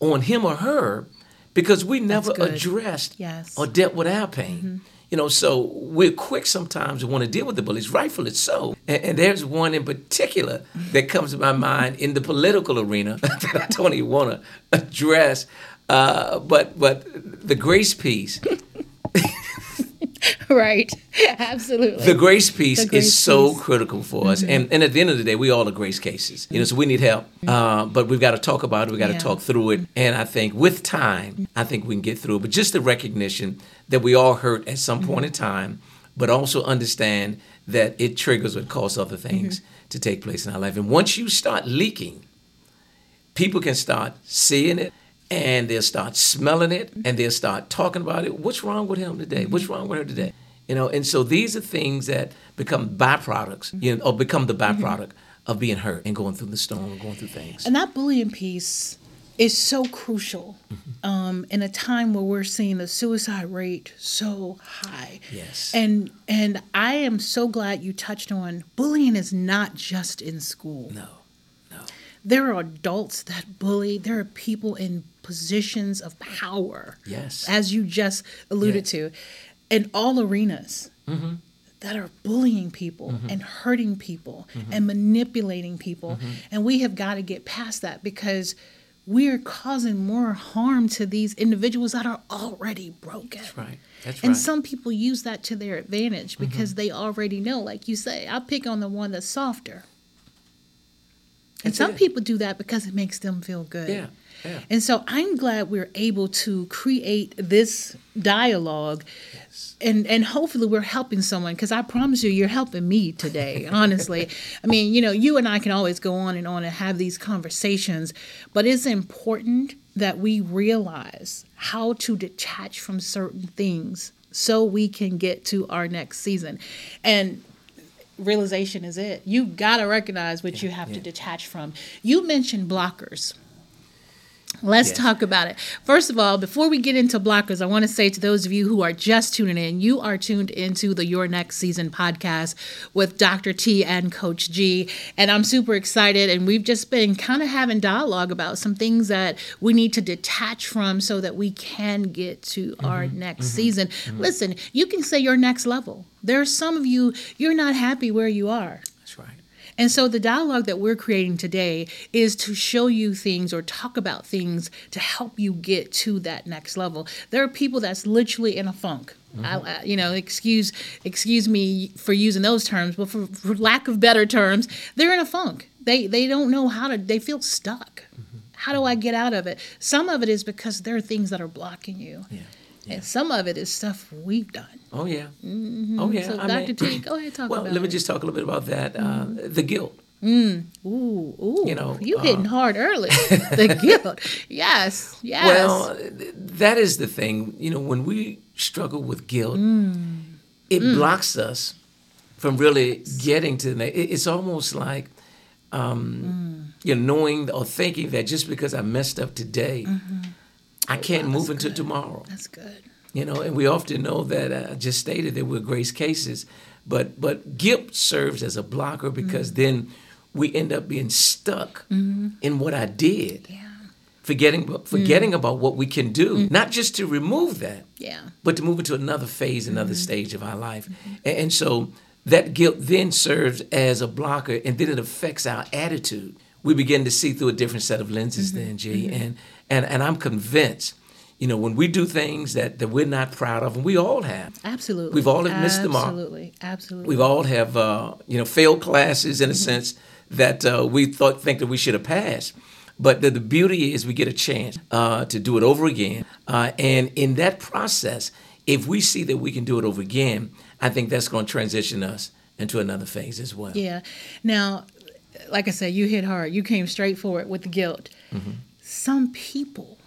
on him or her because we never addressed Yes. or dealt with our pain. You know, so we're quick sometimes to want to deal with the bullies, rightfully so. And, and there's one in particular that comes to my mind in the political arena that I don't even want to address. Uh, but but the grace piece, Right. Absolutely. the grace piece The grace is so piece. Mm-hmm. critical for us. And and at the end of the day, we all are grace cases. You know, so we need help. Uh, but we've got to talk about it. We've got Yeah. to talk through it. And I think with time, I think we can get through it. But just the recognition that we all hurt at some point in time, but also understand that it triggers or causes other things to take place in our life. And once you start leaking, people can start seeing it and they'll start smelling it and they'll start talking about it. What's wrong with him today? What's wrong with her today? You know, and so these are things that become byproducts, you know, or become the byproduct of being hurt and going through the storm and going through things. And that bullying piece is so crucial Mm-hmm. um, in a time where we're seeing the suicide rate so high. Yes. And and I am so glad you touched on bullying is not just in school. no, no. There are adults that bully. There are people in positions of power. Yes. As you just alluded Yeah. to, in all arenas Mm-hmm. that are bullying people and hurting people Mm-hmm. and manipulating people. And we have got to get past that because we're causing more harm to these individuals that are already broken. That's right. That's And right. Mm-hmm. some people use that to their advantage because they already know, like you say, I pick on the one that's softer. And That's some it. people do that because it makes them feel good. yeah, yeah. And so I'm glad we're able to create this dialogue Yes. and and hopefully we're helping someone because I promise you you're helping me today honestly I mean you know you and I can always go on and on and have these conversations but it's important that we realize how to detach from certain things so we can get to our next season and realization is it. You got to recognize what you have to detach from. You mentioned blockers Let's Yes. talk about it. First of all, before we get into blockers, I want to say to those of you who are just tuning in, you are tuned into the Your Next Season podcast with Dr. T and Coach G. And I'm super excited. And we've just been kind of having dialogue about some things that we need to detach from so that we can get to mm-hmm. our mm-hmm. next mm-hmm. season. Listen, you can say your next level. There are some of you, you're not happy where you are. And so the dialogue that we're creating today is to show you things or talk about things to help you get to that next level. There are people that's literally in a funk. I, mm-hmm. I- you know, excuse excuse me for using those terms, but for, for lack of better terms, they're in a funk. They they don't know how to. They feel stuck. Mm-hmm. How do I get out of it? Some of it is because there are things that are blocking you, Yeah. And some of it is stuff we've done. Oh yeah. Oh yeah. So, I Dr. mean- T, go ahead talk well, about let me it. just talk a little bit about that. Uh, the guilt. Ooh, ooh, You know, you uh, hitting hard early. the guilt, yes, yes. Well, that is the thing. You know, when we struggle with guilt, Mm. it blocks us from really getting to the. It's almost like, um, Mm. you know, knowing or thinking that just because I messed up today, I can't Mm-hmm. wow, move into good. tomorrow. that's good. You know, and we often know that uh, I just stated that we're grace cases, but but guilt serves as a blocker because Mm-hmm. then we end up being stuck in what I did Yeah, forgetting forgetting about what we can do, not just to remove that, yeah, but to move into another phase, another stage of our life. And, and so that guilt then serves as a blocker, and then it affects our attitude. We begin to see through a different set of lenses, then, G. And and and I'm convinced, you know, when we do things that that we're not proud of, and we all have. absolutely. We've all have missed the mark. Absolutely, absolutely. We've all have uh, you know failed classes in a sense that uh, we thought think that we should have passed. But the, the beauty is we get a chance uh, to do it over again, uh, and in that process, if we see that we can do it over again, I think that's going to transition us into another phase as well. Yeah. Now, like I said, you hit hard. You came straight for it with the guilt. Mm-hmm. Some people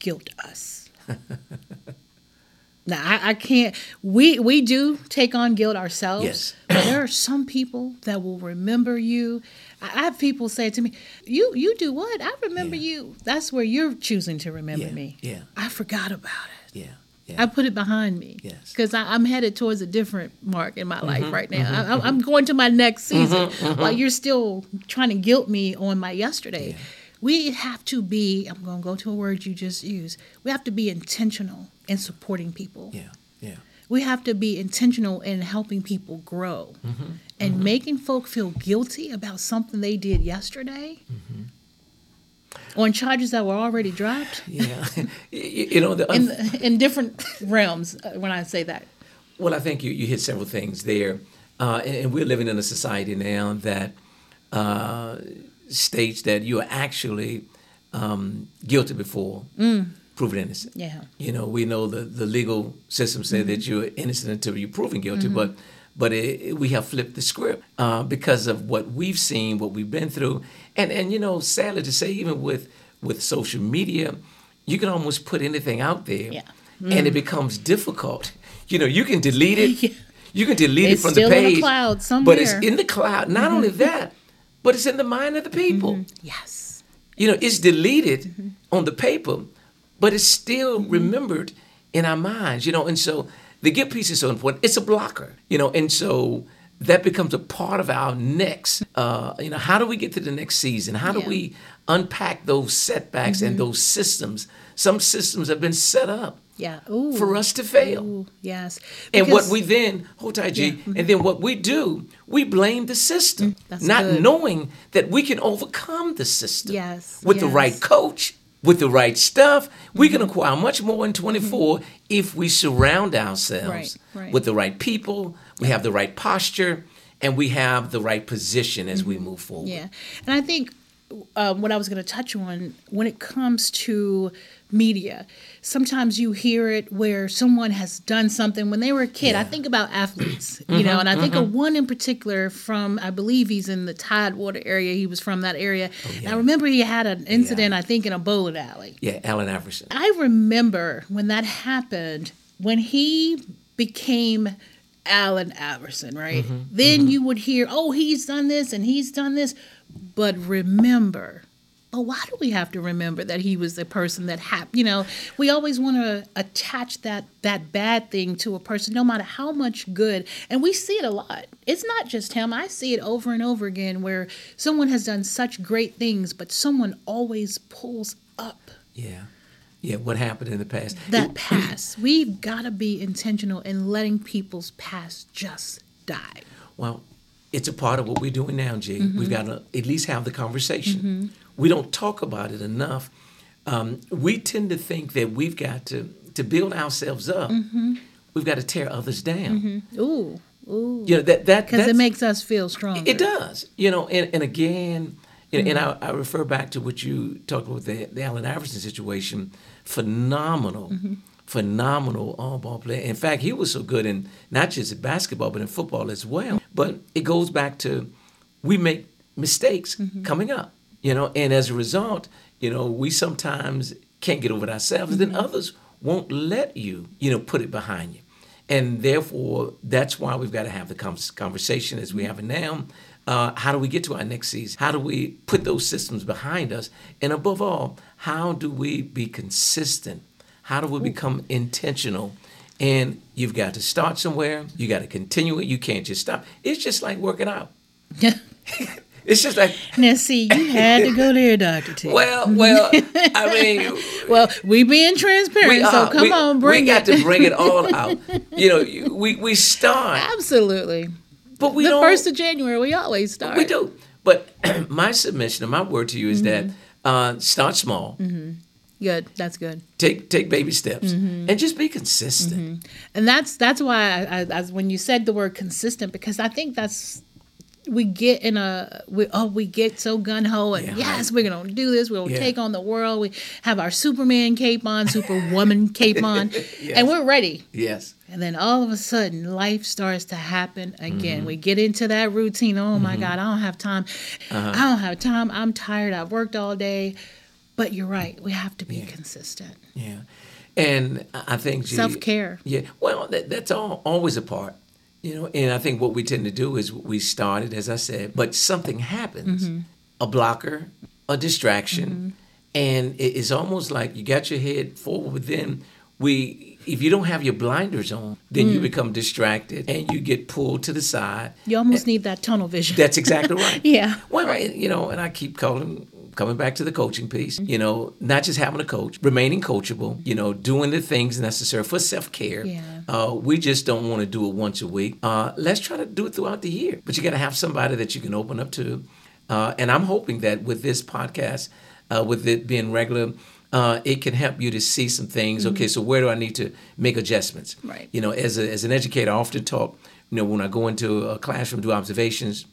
guilt us. Now I, I can't. We we do take on guilt ourselves. Yes. But there are some people that will remember you. I I have people say to me, "You you do what? I remember Yeah. you." That's where you're choosing to remember Yeah, me. yeah. I forgot about it. Yeah. Yeah. I put it behind me. Yes. Mm-hmm, Because I'm headed towards a different mark in my mm-hmm, life right now. Mm-hmm, I, I'm- I'm mm-hmm. going to my next season while you're still trying to guilt me on my yesterday. We have to be, I'm going to go to a word you just used. We have to be intentional in supporting people. yeah. Yeah. We have to be intentional in helping people grow Mm-hmm, and making folk feel guilty about something they did yesterday Mm-hmm. on charges that were already dropped Yeah. you, you know, the, in, in different realms uh, when I say that. Well, I think you, you hit several things there. Uh, and, and we're living in a society now that uh, states that you are actually um, guilty before proven innocent. Yeah. You know, we know the, the legal system said that you're innocent until you're proven guilty, but but it, it- we have flipped the script uh, because of what we've seen, what we've been through, and and you know, sadly to say, even with with social media, you can almost put anything out there, Yeah. and it becomes difficult. You know, you can delete it. Yeah. You can delete It's it from the page, but it's. Mm-hmm. in the cloud. Not only that, but it's in the mind of the people. Yes. You know, it's deleted Mm-hmm. on the paper, but it's still remembered in our minds, you know, and so the guilt piece is so important. It's a blocker, you know, and so that becomes a part of our next, uh, you know, how do we get to the next season? How do Yeah. we unpack those setbacks and those systems? Some systems have been set up Yeah. Ooh. for us to fail. Ooh, yes. And what we then, hold tight, G, and then what we do, we blame the system, Mm, not good. knowing that we can overcome the system. Yes, With the right coach, with the right stuff, we Mm-hmm. can acquire much more in 24 if we surround ourselves Right, right. with the right people, we have the right posture, and we have the right position as Mm-hmm. we move forward. Yeah. And I think um, what I was going to touch on when it comes to media, sometimes you hear it where someone has done something when they were a kid. I think about athletes, you mm-hmm, know, and I think of mm-hmm. one in particular from, I believe he's in the Tidewater area. He was from that area. Oh, and I remember he had an incident, I think, in a bowling alley. Yeah, Allen Iverson. I remember when that happened, when he became Allen Iverson, right? Mm-hmm, then you would hear, oh, he's done this and he's done this. But remember, but why do we have to remember that he was the person that happened? You know, we always want to attach that that bad thing to a person, no matter how much good. And we see it a lot. It's not just him. I see it over and over again where someone has done such great things, but someone always pulls up Yeah. Yeah, what happened in the past. that past. We've got to be intentional in letting people's past just die. Well, it's a part of what we're doing now, G. Mm-hmm. We've got to at least have the conversation. We don't talk about it enough. Um, we tend to think that we've got to to build ourselves up. Mm-hmm. We've got to tear others down. Ooh, ooh. You know that that Because it makes us feel strong. it does. You know, and, and again, you know, and I, I refer back to what you talked about the, the Allen Iverson situation. Phenomenal, phenomenal all ball player. In fact, he was so good in not just in basketball, but in football as well. But it goes back to we make mistakes coming up, you know, and as a result, you know, we sometimes can't get over it ourselves. Then others won't let you, you know, put it behind you. And therefore, that's why we've got to have the conversation as we have it now. Uh, how do we get to our next season? How do we put those systems behind us? And above all, how do we be consistent? How do we become intentional? And you've got to start somewhere. You got to continue it. You can't just stop. It's just like working out. It's just like, now, see, you had to go there, Dr. T. well, well, I mean, Well, we being transparent, we so uh, come we, on, bring we got it. to bring it all out. You know, we we start, Absolutely. but we the first of January, we always start. We do. But my submission and my word to you is that mm-hmm. uh, start small, mm-hmm. Good. That's good. take take baby steps, mm-hmm. and just be consistent. and that's that's why I, I, when you said the word consistent because I think that's we get in a we oh we get so gun ho and Yeah. yes we're gonna do this we're gonna Yeah. take on the world. We have our Superman cape on Superwoman cape on and we're ready. Yes. and then all of a sudden life starts to happen again. Mm-hmm. We get into that routine. Oh my mm-hmm. God I don't have time. Uh-huh. I don't have time. I'm tired. I've worked all day. But you're right. We have to be consistent. Yeah. And I think Self-care. Yeah, well, that, that's all always a part, you know. And I think what we tend to do is we started, as I said, but something happens, mm-hmm. a blocker, a distraction, mm-hmm. and it's almost like you got your head forward. But then we, if you don't have your blinders on, then you mm. become distracted and you get pulled to the side. You almost need that tunnel vision. That's exactly right. Yeah, Well, you know, and I keep calling, coming back to the coaching piece. You know, not just having a coach, remaining coachable. You know, doing the things necessary for self care. Yeah. Uh, we just don't want to do it once a week. Uh, let's try to do it throughout the year. But you got to have somebody that you can open up to. Uh, and I'm hoping that with this podcast, uh, with it being regular. Uh, it can help you to see some things. Okay, so where do I need to make adjustments? Mm-hmm. Right. You know, as, a, as an educator, I often talk. You know, when I go into a classroom, do observations,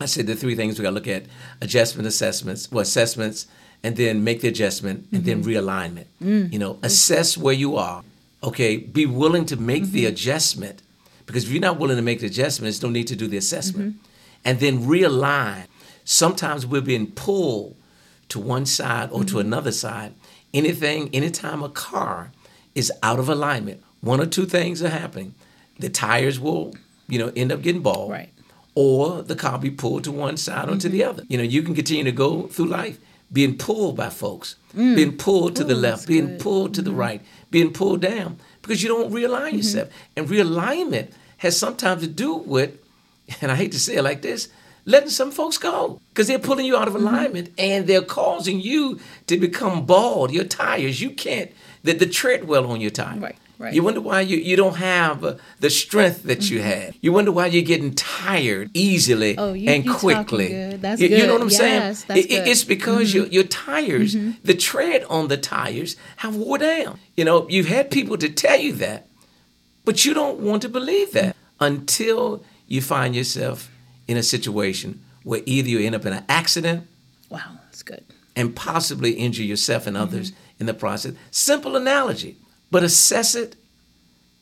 I said the three things we got to look at: adjustment assessments, well, assessments, and then make the adjustment, and then mm-hmm. realignment. Mm. You know, assess where you are. Okay, be willing to make the mm-hmm. adjustment, because if you're not willing to make the adjustment, there's no need to do the assessment, mm-hmm. and then realign. Sometimes we're being pulled to one side or to another side. Anything, anytime a car is out of alignment, one or two things are happening. The tires will, you know, end up getting bald Right. Or the car be pulled to one side or to the mm-hmm. other. You know, you can continue to go through life being pulled by folks, mm. being pulled to the left, being good. pulled to the mm-hmm. right, being pulled down because you don't realign mm-hmm. yourself. And realignment has sometimes to do with, and I hate to say it like this, letting some folks go because they're pulling you out of alignment and they're causing you to become bald. Your tires, you can't, the, the treadwell on your tire. Right, right. You wonder why you, you don't have the strength that you had. You wonder why you're getting tired easily Oh, you- and quickly. good. That's you, you know what I'm Yes, saying? It- it- good. Mm-hmm. it's because your, your tires, the tread on the tires have wore down. You know, you've had people to tell you that, but you don't want to believe that until you find yourself in a situation where either you end up in an accident wow, that's good. and possibly injure yourself and others Mm-hmm. in the process. Simple analogy, but assess it,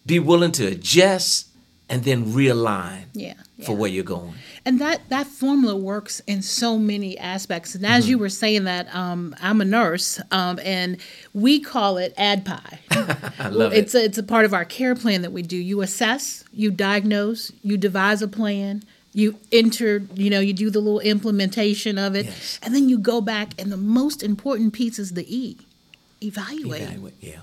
be willing to adjust, and then realign Yeah, for where you're going. And that that formula works in so many aspects. And as Mm-hmm. you were saying that, um, I'm a nurse, um, and we call it ADPIE. I love it's it. A, it's a part of our care plan that we do. You assess, you diagnose, you devise a plan, you enter, you know, you do the little implementation of it, Yes. and then you go back. And the most important piece is the E, evaluate. Evaluate. Yeah.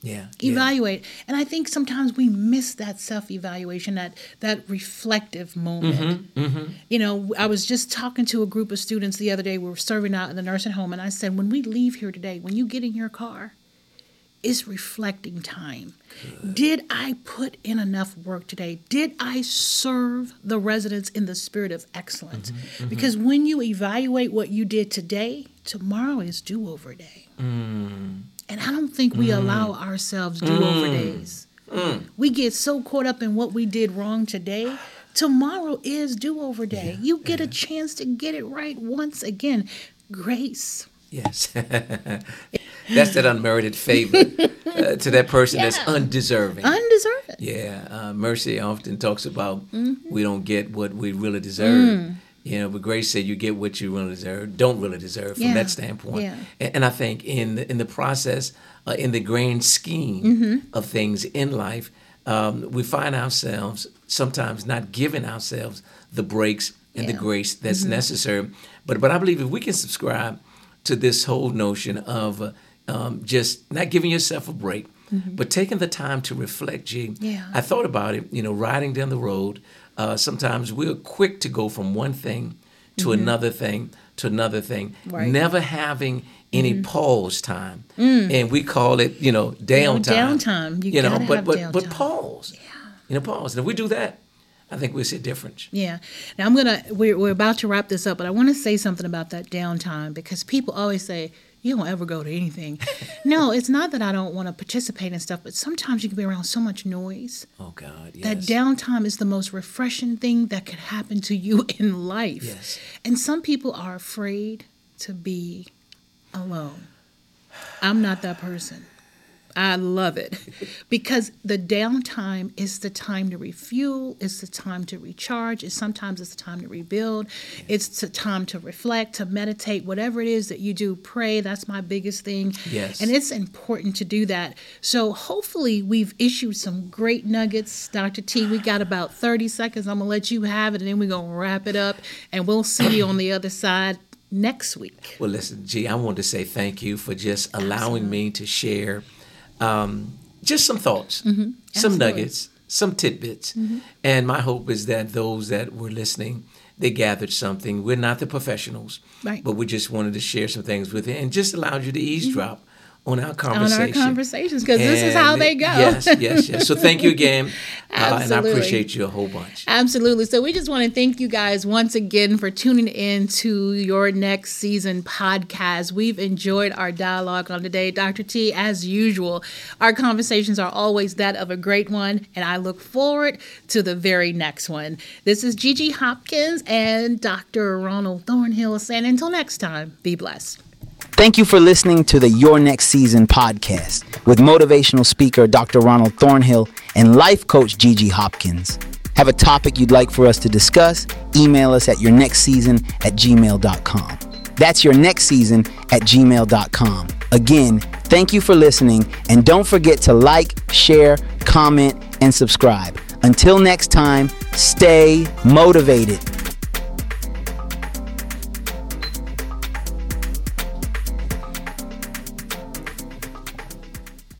Yeah. yeah. Evaluate, and I think sometimes we miss that self-evaluation, that that reflective moment. Mm-hmm, You know, I was just talking to a group of students the other day. We were serving out in the nursing home, and I said, when we leave here today, when you get in your car, it's reflecting time. Did I put in enough work today? Did I serve the residents in the spirit of excellence? Mm-hmm, Because when you evaluate what you did today, tomorrow is do-over day. Mm. And I don't think we allow ourselves do-over days. Mm. We get so caught up in what we did wrong today. Tomorrow is do-over day. you get a chance to get it right once again. Grace. Yes. that's that unmerited favor uh, to that person that's Yeah. undeserving. Undeserved. Yeah, uh, Mercy often talks about Mm-hmm. we don't get what we really deserve. Mm. You know, but Grace said you get what you really deserve, don't really deserve from Yeah, that standpoint. yeah. And, and I think in the, in the process, uh, in the grand scheme Mm-hmm. of things in life, um, we find ourselves sometimes not giving ourselves the breaks and the grace that's necessary. But but I believe if we can subscribe to this whole notion of uh, um, just not giving yourself a break, but taking the time to reflect, G. Yeah. I thought about it, you know, riding down the road. Uh, sometimes we're quick to go from one thing to mm-hmm. another thing to another thing, Right. never having any mm. pause time, mm. and we call it, you know, downtime. downtime. You know, gotta but but but pause. Yeah. You know, pause. And if we do that, I think we'll see a difference. Yeah. Now I'm gonna we're we're about to wrap this up, but I want to say something about that downtime because people always say you don't ever go to anything. no, it's not that I don't want to participate in stuff, but sometimes you can be around so much noise. Oh God, yes. That downtime is the most refreshing thing that could happen to you in life. Yes. And some people are afraid to be alone. I'm not that person. I love it because the downtime is the time to refuel, it's the time to recharge, it's sometimes it's the time to rebuild, it's the time to reflect, to meditate, whatever it is that you do, pray. That's my biggest thing. Yes. And it's important to do that. So hopefully we've issued some great nuggets. Dr. T, we got about 30 seconds. I'm gonna let you have it and then we're gonna wrap it up and we'll see you on the other side next week. Well, listen, G, I want to say thank you for just allowing me to share um, just some thoughts, some Mm-hmm. Mm-hmm. nuggets, some tidbits. And my hope is that those that were listening, they gathered something. We're not the professionals, Right. but we just wanted to share some things with you and just allowed you to eavesdrop on our On our conversations, because this is how they go. Yes, yes, yes. So thank you again. uh, and I appreciate you a whole bunch. Absolutely. So we just want to thank you guys once again for tuning in to your next season podcast. We've enjoyed our dialogue on today. Dr. T, as usual, our conversations are always that of a great one, and I look forward to the very next one. This is Gigi Hopkins and Dr. Ronald Thornhill saying until next time, be blessed. Thank you for listening to the Your Next Season podcast with motivational speaker Dr. Ronald Thornhill and life coach Gigi Hopkins. Have a topic you'd like for us to discuss? Email us at yournextseason at gmail.com. That's your next season at gmail.com. Again, thank you for listening and don't forget to like, share, comment, and subscribe. Until next time, stay motivated.